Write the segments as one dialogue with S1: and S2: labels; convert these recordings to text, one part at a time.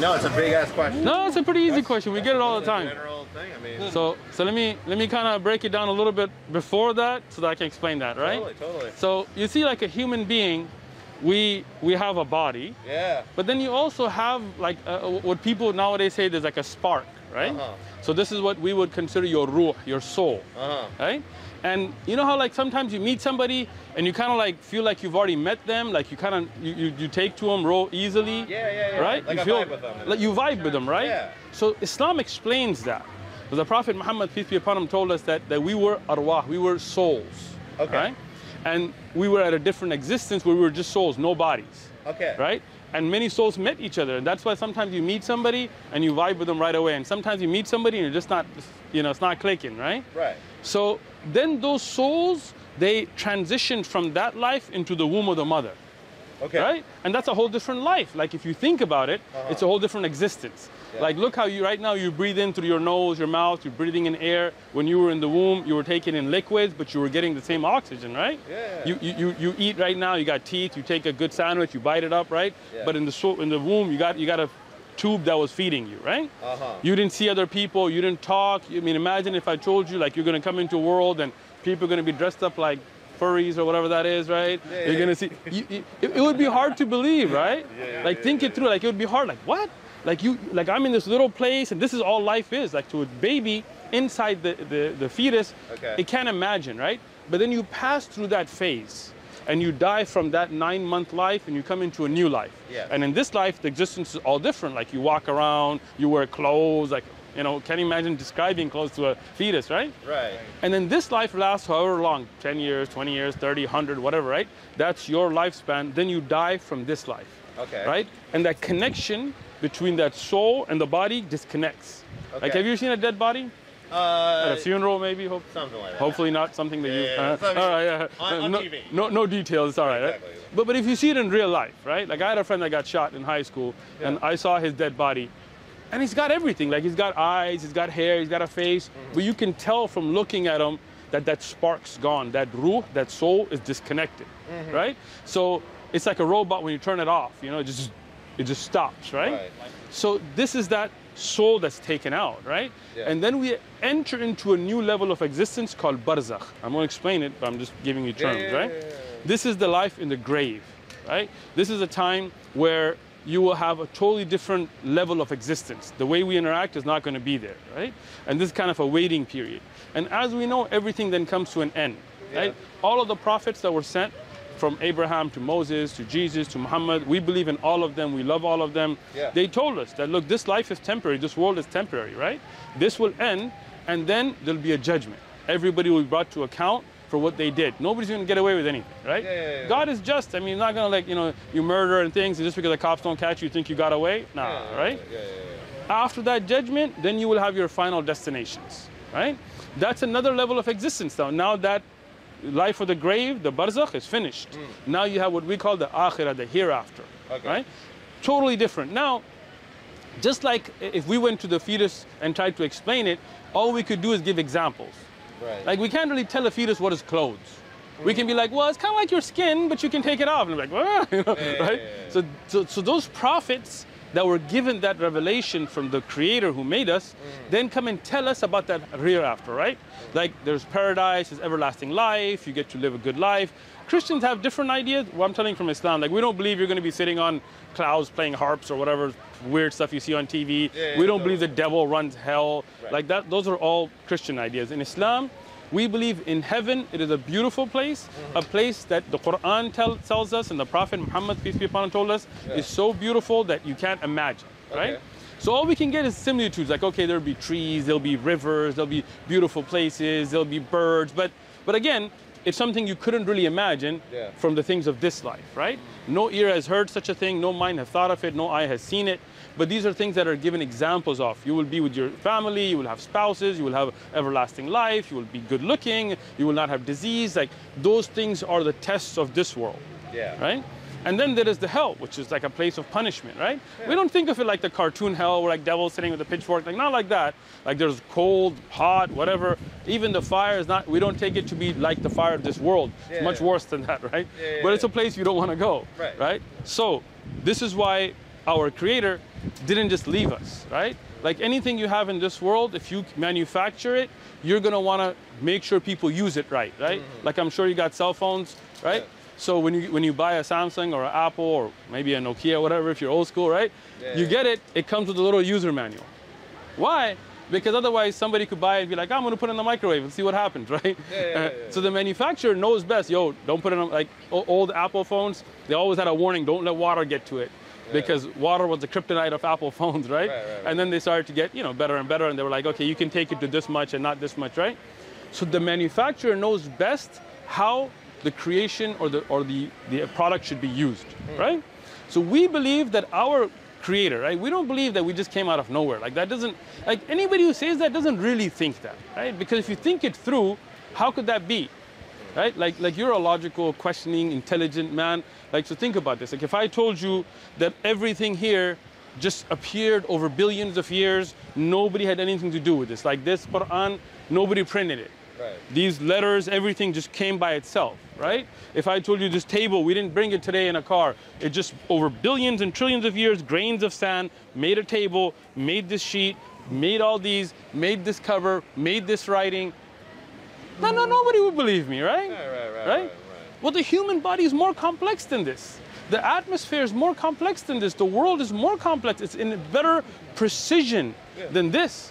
S1: know it's a big ass question.
S2: No, it's a pretty easy question. We get it all the time.
S1: General thing. I mean,
S2: So, so let me let me kind of break it down a little bit before that, so that I can explain that, right?
S1: totally, totally.
S2: So you see, like a human being, we we have a body,
S1: Yeah.
S2: but then you also have like uh, what people nowadays say there's like a spark, right?
S1: Uh-huh.
S2: So this is what we would consider your ruh, your soul,
S1: Uh huh.
S2: right? And you know how like sometimes you meet somebody and you kind of like feel like you've already met them, like you kind of you, you, you take to them real easily,
S1: Yeah, yeah, yeah.
S2: right?
S1: Like
S2: you
S1: I
S2: feel
S1: vibe with them.
S2: like you vibe with them, right?
S1: Yeah.
S2: So Islam explains that. Because the Prophet Muhammad, peace be upon him, told us that, that we were arwah, we were souls.
S1: Okay.
S2: Right? And we were at a different existence where we were just souls, no bodies.
S1: Okay.
S2: Right? And many souls met each other. And that's why sometimes you meet somebody and you vibe with them right away. And sometimes you meet somebody and you're just not, you know, it's not clicking, right?
S1: Right.
S2: So then those souls, they transitioned from that life into the womb of the mother
S1: Okay.
S2: right? And that's a whole different life. Like if you think about it,
S1: Uh-huh.
S2: it's a whole different existence.
S1: Yeah.
S2: Like look how you right now you breathe in through your nose, your mouth, you're breathing in air. When you were in the womb, you were taking in liquids, but you were getting the same oxygen, right?
S1: Yeah.
S2: You you, you, you eat right now, you got teeth, you take a good sandwich, you bite it up, right?
S1: Yeah.
S2: But in the in the womb, you got you got a tube that was feeding you, right?
S1: Uh-huh.
S2: You didn't see other people, you didn't talk. I mean, imagine if I told you like you're gonna come into a world and people are gonna be dressed up like furries or whatever that is, right?
S1: Yeah,
S2: you're
S1: yeah.
S2: gonna see. You, you- it, it would be hard to believe, right?
S1: yeah,
S2: like think it through. Like it would be hard. Like what? Like you, like I'm in this little place and this is all life is. Like to a baby inside the the, the fetus,
S1: Okay.
S2: it can't imagine, right? But then you pass through that phase. And you die from that nine month life and you come into a new life.
S1: Yeah.
S2: And in this life, the existence is all different. Like you walk around, you wear clothes, like, you know, can you imagine describing clothes to a fetus, right?
S1: Right.
S2: And then this life lasts however long 10 years, 20 years, 30, 100, whatever, right? That's your lifespan. Then you die from this life.
S1: Okay.
S2: Right? And that connection between that soul and the body disconnects. Like, have you seen a dead body? At
S1: Uh,
S2: a funeral, maybe? Hope,
S1: something like that.
S2: hopefully not something that
S1: Yeah,
S2: you.
S1: yeah, yeah.
S2: uh, all right, yeah.
S1: on- on
S2: no,
S1: TV.
S2: No, no details. All right. right?
S1: Exactly.
S2: But but if you see it in real life, right? Like I had a friend that got shot in high school, and I saw his dead body, and he's got everything. Like he's got eyes, he's got hair, he's got a face,
S1: Mm-hmm.
S2: but you can tell from looking at him that that spark's gone. That ruh, that soul is disconnected,
S1: Mm-hmm.
S2: right? So it's like a robot when you turn it off. You know, it just it just stops, right?
S1: Right.
S2: So this is that soul that's taken out, right?
S1: Yeah.
S2: And then we enter into a new level of existence called barzakh. I'm going to explain it, but I'm just giving you terms,
S1: yeah,
S2: right?
S1: yeah.
S2: This is the life in the grave, right? This is a time where you will have a totally different level of existence. The way we interact is not going to be there, right? And this is kind of a waiting period. And as we know, everything then comes to an end, right? All of the prophets that were sent from Abraham to Moses to Jesus to Muhammad, we believe in all of them. We love all of them.
S1: Yeah.
S2: They told us that look, this life is temporary, this world is temporary, right? This will end, and then there'll be a judgment. Everybody will be brought to account for what they did. Nobody's gonna get away with anything, right?
S1: Yeah, yeah, yeah.
S2: God is just. I mean, he's not gonna like you know you murder and things, and just because the cops don't catch you, you think you got away. Nah, right? After that judgment, then you will have your final destinations, right? That's another level of existence now. Now that life of the grave, the barzakh, is finished. Now you have what we call the akhirah, the hereafter,
S1: Okay.
S2: right? Totally different. Now, just like if we went to the fetus and tried to explain it, all we could do is give examples.
S1: Right.
S2: Like we can't really tell a fetus what is clothes. We can be like, well, it's kind of like your skin, but you can take it off. And I'm like, "Ah," you know,
S1: yeah,
S2: right?
S1: yeah, yeah.
S2: So, so, so those prophets that were given that revelation from the Creator who made us,
S1: Mm.
S2: then come and tell us about that hereafter, right? Like there's paradise, there's everlasting life, you get to live a good life. Christians have different ideas. Well, I'm telling you from Islam, like we don't believe you're going to be sitting on clouds playing harps or whatever weird stuff you see on TV.
S1: Yeah,
S2: we don't believe the devil runs hell.
S1: Right.
S2: Like that, those are all Christian ideas. In Islam, we believe in heaven. It is a beautiful place, a place that the Quran tell, tells us and the Prophet Muhammad, peace be upon him, told us
S1: Yeah.
S2: is so beautiful that you can't imagine, right?
S1: Okay.
S2: So all we can get is similitudes, like okay, there'll be trees, there'll be rivers, there'll be beautiful places, there'll be birds, but but again, it's something you couldn't really imagine
S1: Yeah.
S2: from the things of this life, right? No ear has heard such a thing, no mind has thought of it, no eye has seen it. But these are things that are given examples of. You will be with your family, you will have spouses, you will have everlasting life, you will be good looking, you will not have disease. Like those things are the tests of this world
S1: Yeah.
S2: right? And then there is the hell, which is like a place of punishment, right? We don't think of it like the cartoon hell, where like devils sitting with a pitchfork, like not like that. Like there's cold, hot, whatever. Even the fire is not. We don't take it to be like the fire of this world.
S1: Yeah,
S2: it's much
S1: yeah.
S2: worse than that, right?
S1: Yeah, yeah,
S2: but it's a place you don't want to go,
S1: Right.
S2: right? So this is why our Creator didn't just leave us, right? Like anything you have in this world, if you manufacture it, you're gonna wanna make sure people use it right, right? Mm-hmm. Like I'm sure you got cell phones, right?
S1: Yeah.
S2: So when you when you buy a Samsung or an Apple or maybe a Nokia, or whatever, if you're old school, right?
S1: Yeah,
S2: you get it, it comes with a little user manual. Why? Because otherwise somebody could buy it and be like, I'm gonna put it in the microwave and see what happens, right?
S1: Yeah,
S2: So the manufacturer knows best. Yo, don't put it on like old Apple phones. They always had a warning: don't let water get to it, because water was the kryptonite of Apple phones, right?
S1: Right, right.
S2: And then they started to get you know better and better, and they were like, okay, you can take it to this much and not this much, right? So the manufacturer knows best how the creation or the or the, the product should be used, hmm. right? So we believe that our creator, right? We don't believe that we just came out of nowhere. Like that doesn't like anybody who says that doesn't really think that, right? Because if you think it through, how could that be? Right? Like like you're a logical, questioning, intelligent man. Like so think about this. Like if I told you that everything here just appeared over billions of years, nobody had anything to do with this. Like this Quran, nobody printed it.
S1: Right.
S2: These letters, everything just came by itself, right? If I told you this table, we didn't bring it today in a car. It just over billions and trillions of years, grains of sand, made a table, made this sheet, made all these, made this cover, made this writing. No, no, nobody would believe me, right?
S1: Right, right, right,
S2: Right? Well, the human body is more complex than this. The atmosphere is more complex than this. The world is more complex. It's in better precision than this.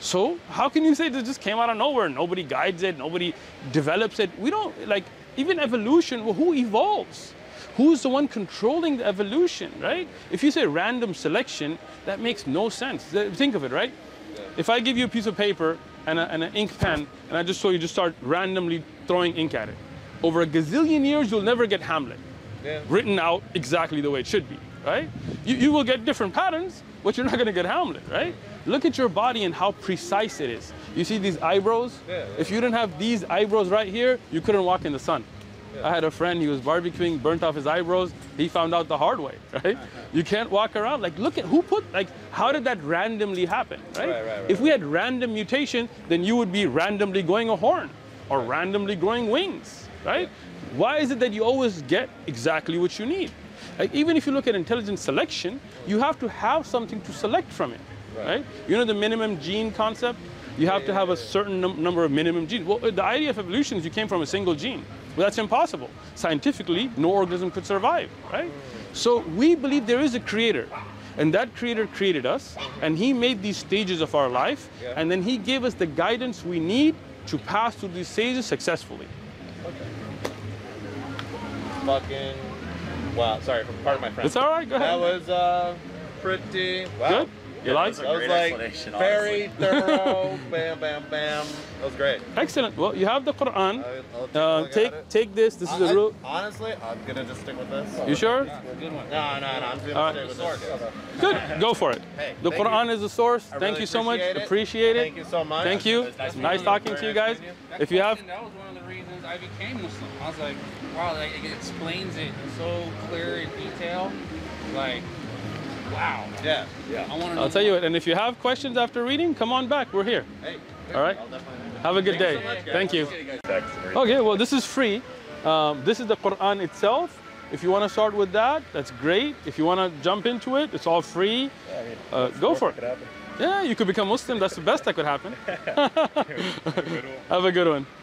S2: So how can you say this just came out of nowhere? Nobody guides it. Nobody develops it. We don't like even evolution. Well, who evolves? Who's the one controlling the evolution, right? If you say random selection, that makes no sense. Think of it, right? If I give you a piece of paper and, a, and an ink pen, and I just saw you just start randomly throwing ink at it, over a gazillion years, you'll never get Hamlet
S1: Yeah.
S2: written out exactly the way it should be, right? You, you will get different patterns, but you're not going to get Hamlet, right? Look at your body and how precise it is. You see these eyebrows?
S1: Yeah, yeah.
S2: If you didn't have these eyebrows right here, you couldn't walk in the sun. I had a friend, he was barbecuing, burnt off his eyebrows. He found out the hard way, right? You can't walk around. Like, look at who put, like, how did that randomly happen, right?
S1: Right, right, right,
S2: if we had random mutation, then you would be randomly growing a horn or randomly growing wings, right? Why is it that you always get exactly what you need? Like, even if you look at intelligent selection, you have to have something to select from it,
S1: right?
S2: You know the minimum gene concept? You have to have a certain num- number of minimum genes. Well, the idea of evolution is you came from a single gene. Well, that's impossible. Scientifically, no organism could survive, right? So we believe there is a creator. And that creator created us, and he made these stages of our life,
S1: Yeah.
S2: and then he gave us the guidance we need to pass through these stages successfully. Okay.
S1: Fucking. Wow. Sorry, of my friend.
S2: It's all right, go ahead.
S1: That was uh, pretty. Wow.
S2: Good? You like?
S3: that's
S1: That was
S3: great
S1: like
S3: explanation,
S1: very thorough. bam, bam, bam. That was great.
S2: Excellent. Well, you have the Quran.
S1: I- I'll take
S2: Uh, take take this. This is
S1: I-
S2: a real.
S1: honestly, I'm gonna just stick with this.
S2: You sure?
S1: No, no, no. I'm just gonna
S2: right.
S1: stick with this.
S2: Good. Go for it.
S1: Hey,
S2: The Quran
S1: you.
S2: is the source.
S1: I
S2: Thank
S1: really
S2: you so much.
S1: appreciate it.
S2: Appreciate it.
S1: Thank you so much.
S2: Thank you.
S3: Nice
S2: Nice,
S3: meeting you.
S2: talking to you guys.
S4: That
S2: If you have,
S4: that was one of the reasons I became Muslim. I was like, wow, like, it explains it so clear in detail. Like, wow.
S1: Yeah, yeah.
S4: I want to
S2: I'll tell you what. And if you have questions after reading, come on back. We're here.
S1: Hey.
S2: All right. Have a good day.
S1: so much.
S2: Thank you. Okay. Well, this is free. Um, this is the Quran itself. If you want to start with that, that's great. If you want to jump into it, it's all free.
S3: Yeah, I mean,
S2: Uh, go for it. Yeah, you could become Muslim. That's the best that could happen. Have a good one.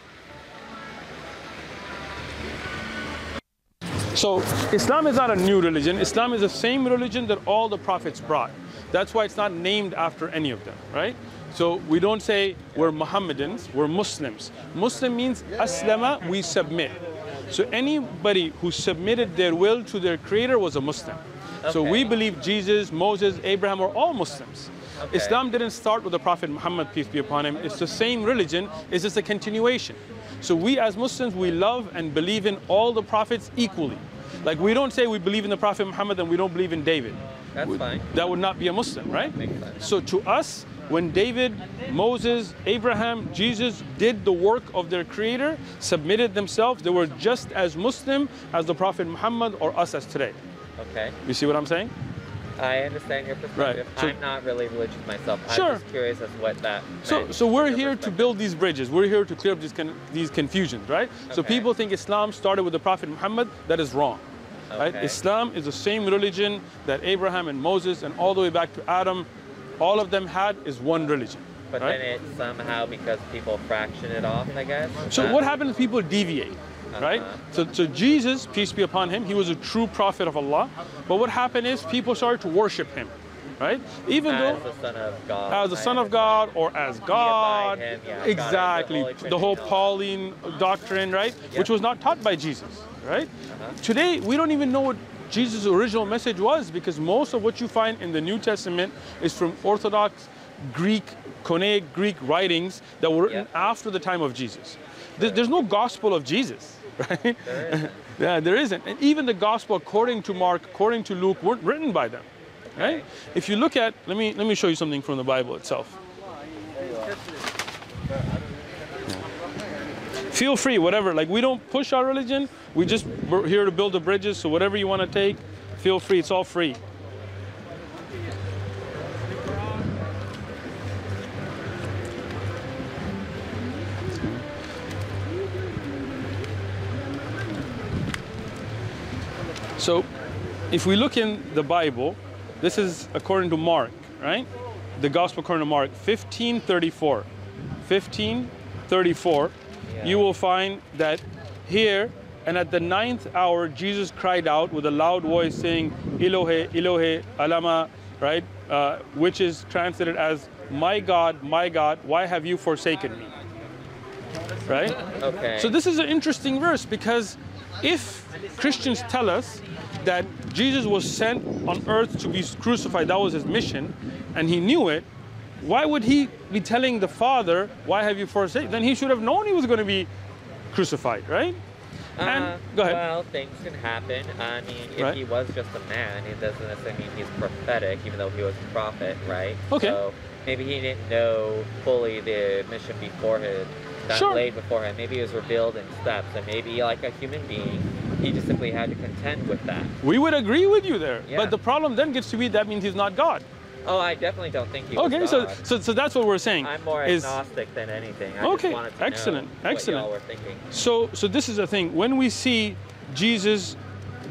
S2: So, Islam is not a new religion. Islam is the same religion that all the prophets brought. That's why it's not named after any of them, right? So, we don't say we're Mohammedans, we're Muslims. Muslim means aslama, we submit. So, anybody who submitted their will to their creator was a Muslim. So, we believe Jesus, Moses, Abraham are all Muslims.
S1: Okay.
S2: Islam didn't start with the Prophet Muhammad, peace be upon him. It's the same religion, it's just a continuation. So we as Muslims, we love and believe in all the prophets equally. Like we don't say we believe in the Prophet Muhammad and we don't believe in David.
S1: That's
S2: We-
S1: fine.
S2: That would not be a Muslim, right? So to us, when David, Moses, Abraham, Jesus did the work of their creator, submitted themselves, they were just as Muslim as the Prophet Muhammad or us as today.
S5: Okay,
S2: You see what I'm saying?
S5: I understand your perspective.
S2: so-
S5: I'm not really religious myself.
S2: Sure.
S5: I'm just curious as what that.
S2: So, so we're here to build these bridges. We're here to clear up these con- these confusions, right? So people think Islam started with the Prophet Muhammad. That is wrong. Right?
S5: Okay.
S2: Islam is the same religion that Abraham and Moses and all the way back to Adam, all of them had is one religion.
S5: But
S2: right?
S5: then it somehow because people fraction it off, I guess.
S2: So
S5: uh,
S2: what happens if people deviate, right? So, so Jesus, peace be upon him, he was a true prophet of Allah. But what happened is people started to worship him, right? Even
S5: As
S2: though
S5: the son of God.
S2: as the son of. God or as God,
S5: him, yeah, God,
S2: exactly.
S5: the
S2: The whole Pauline doctrine, right? Which was not taught by Jesus, right?
S5: Uh-huh.
S2: Today we don't even know what Jesus' original message was because most of what you find in the New Testament is from Orthodox Greek, Koine Greek writings that were written
S5: Yep.
S2: after the time of Jesus. There- There's no gospel of Jesus, right?
S5: There
S2: yeah, there isn't. And even the gospel according to Mark, according to Luke, weren't written by them. Right? If you look at, let me let me show you something from the Bible itself. Feel free, whatever. Like we don't push our religion. We just we're here to build the bridges. So whatever you want to take, feel free. It's all free. So, if we look in the Bible, this is according to Mark, right? The Gospel according to Mark, 1534. 1534,
S5: Yeah.
S2: you will find that here, and at the ninth hour, Jesus cried out with a loud voice, saying, Elohe, Elohe, Alama, right? Uh, which is translated as, My God, my God, why have you forsaken me? Right?
S5: Okay.
S2: So this is an interesting verse because if Christians tell us that Jesus was sent on earth to be crucified, that was his mission, and he knew it, why would he be telling the Father, why have you forsaken? Then he should have known he was going to be crucified, right? and
S5: Uh,
S2: go ahead.
S5: Well, things can happen. I mean, if
S2: Right.
S5: he was just a man, it doesn't necessarily mean he's prophetic, even though he was a prophet, right?
S2: Okay.
S5: So maybe he didn't know fully the mission before him, that
S2: Sure.
S5: laid before him. Maybe it was revealed in steps, and maybe like a human being, he just simply had to contend with that.
S2: we would agree with you there.
S5: Yeah.
S2: But the problem then gets to be that means he's not God.
S5: Oh, I definitely don't think he was
S2: Okay, so, so so that's what we're saying.
S5: I'm more
S2: is-
S5: agnostic than anything. I
S2: Okay, excellent, excellent.
S5: what y'all were thinking.
S2: So, so this is the thing. When we see Jesus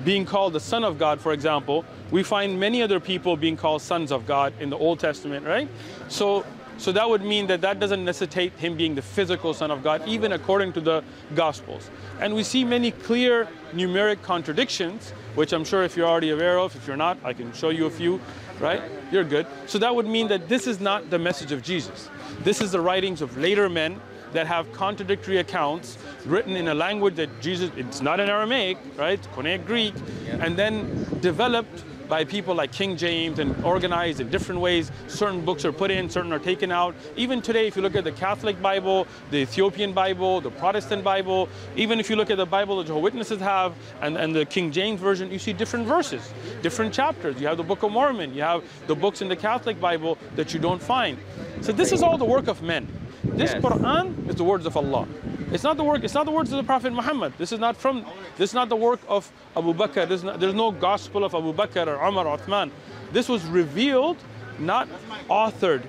S2: being called the Son of God, for example, we find many other people being called sons of God in the Old Testament, right? So, so that would mean that that doesn't necessitate him being the physical Son of God, even according to the Gospels. And we see many clear numeric contradictions, which I'm sure if you're already aware of, if you're not, I can show you a few, right? You're good. So that would mean that this is not the message of Jesus. This is the writings of later men that have contradictory accounts written in a language that Jesus, it's not in Aramaic, right? It's Koine Greek, and then developed by people like King James and organized in different ways. Certain books are put in, certain are taken out. Even today, if you look at the Catholic Bible, the Ethiopian Bible, the Protestant Bible, even if you look at the Bible the Jehovah's Witnesses have and, and the King James Version, you see different verses, different chapters. You have the Book of Mormon, you have the books in the Catholic Bible that you don't find. So this is all the work of men. This
S5: Yes.
S2: Quran is the words of Allah. It's not the work. It's not the words of the Prophet Muhammad. This is not from. This is not the work of Abu Bakr. This not, there's no gospel of Abu Bakr or Umar or Uthman. This was revealed, not authored.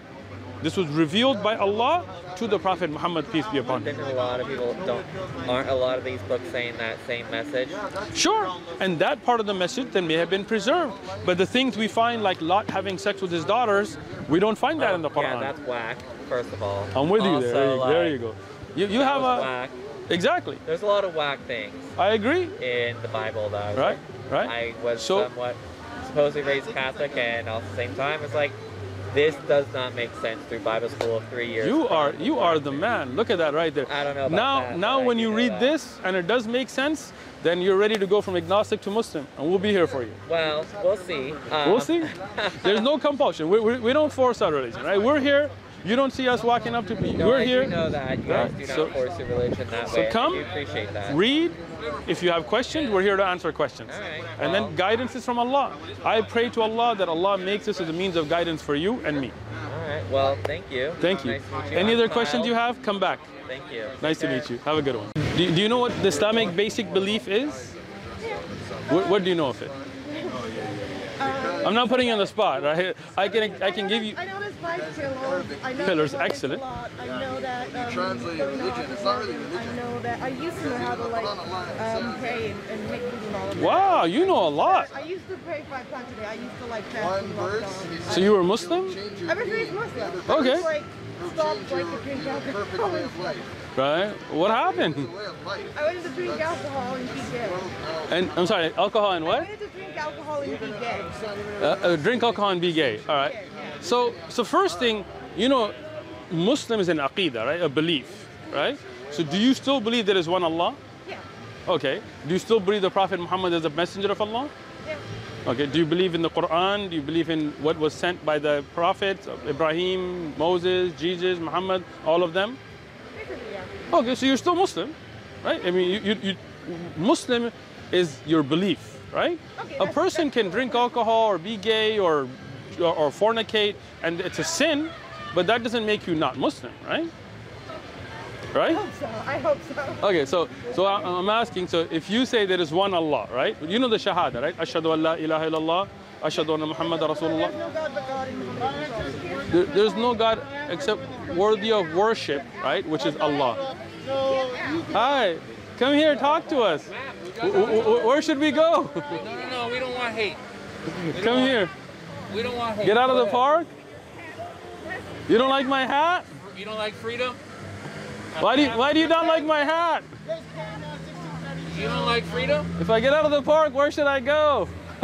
S2: This was revealed by Allah to the Prophet Muhammad, peace be upon him.
S5: A lot of people don't aren't a lot of these books saying that same message.
S2: Sure, and that part of the message then may have been preserved. But the things we find, like Lot having sex with his daughters, we don't find that in the Quran.
S5: Yeah, that's whack. First of all,
S2: I'm with you there. There you, there you go. You, you have a
S5: whack.
S2: exactly.
S5: There's a lot of whack things
S2: I agree.
S5: in the Bible though.
S2: Right,
S5: like-
S2: right.
S5: I was
S2: So-
S5: somewhat supposedly raised Catholic, and at the same time, it's like this does not make sense through Bible school of three years.
S2: You are you are the man. Look at that right there.
S5: I don't know about
S2: now
S5: that,
S2: now when you read
S5: that.
S2: this and it does make sense, then you're ready to go from agnostic to Muslim, and we'll be here for you.
S5: Well, we'll see. Um,
S2: We'll see. There's no compulsion. We, we, we don't force our religion, right? We're here. You don't see us walking up to people.
S5: No,
S2: We're
S5: I
S2: here.
S5: do know that you guys
S2: Right,
S5: do not
S2: so-
S5: force your religion that
S2: so
S5: way. and
S2: come,
S5: I do appreciate that.
S2: Read. If you have questions, we're here to answer questions.
S5: All right,
S2: And
S5: well.
S2: then guidance is from Allah. I pray to Allah that Allah makes this as a means of guidance for you and me.
S5: All right. Well, thank you.
S2: Thank you.
S5: Nice you.
S2: Any
S5: I'm
S2: other questions you have? Come back.
S5: Thank you.
S2: Nice to meet you. Have a good one. Do, do you know what the Islamic basic belief is? What, what do you know of it? I'm not putting you on the spot. Right? I can I can give you.
S3: I know this five pillars. I know
S2: Pillars,
S3: the Quran is
S2: excellent.
S3: a lot. I know that.
S6: If you
S3: Um,
S6: translate
S3: going to
S6: religion, it's not really religion.
S3: I know that. I used to know how to like um, pray and, and make food and all of that.
S2: Wow, you know a lot.
S3: I used to pray five times a day. I used to like fast
S6: One verse.
S3: lockdown.
S2: So you were Muslim,
S6: Change your
S3: I was raised. Muslim.
S2: Okay.
S3: Like
S6: It'll
S3: stopped like
S6: your,
S3: to drink
S6: your
S3: alcohol.
S6: of life.
S2: right? What happened?
S6: a way of life.
S3: I wanted to drink alcohol and be gay.
S2: And I'm sorry, alcohol and
S3: I
S2: what?
S3: wanted to drink alcohol and be gay.
S2: Uh, uh, drink alcohol and be gay. All right. So, so first thing, you know, Muslim is an aqidah, right? A belief, right? So, do you still believe there is one Allah?
S3: Yeah.
S2: Okay. Do you still believe the Prophet Muhammad is a messenger of Allah?
S3: Yeah.
S2: Okay. Do you believe in the Quran? Do you believe in what was sent by the prophets, Ibrahim, Moses, Jesus, Muhammad, all of them?
S3: Yeah.
S2: Okay, so you're still Muslim, right? I mean, you, you, you Muslim is your belief, right?
S3: Okay,
S2: a person can drink alcohol or be gay or, or or fornicate, and it's a sin, but that doesn't make you not Muslim, right? Right?
S3: I hope so. I hope so.
S2: Okay, so so I- I'm asking. So if you say there is one Allah, right? You know the Shahada, right? Ashhadu an la ilaha illallah, ashhadu anna Muhammad Rasulullah.
S3: There's no God but God in Muhammad Rasulullah.
S2: There, there's no God except worthy of worship, right? Which is Allah. Hi, come here, talk to us. Where should we go?
S4: No, no, no. We don't want hate.
S2: Come here.
S4: We don't want hate.
S2: Get out of the park. You don't like my hat?
S4: You don't like freedom?
S2: Why do you, why do you not like my hat?
S4: You don't like freedom?
S2: If I get out of the park, where should I go?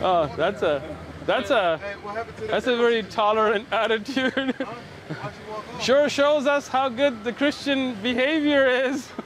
S2: oh, that's a that's a
S6: Hey, what happened to the
S2: that's a very tolerant attitude.
S6: How'd you walk off?
S2: sure shows us how good the Christian behavior is.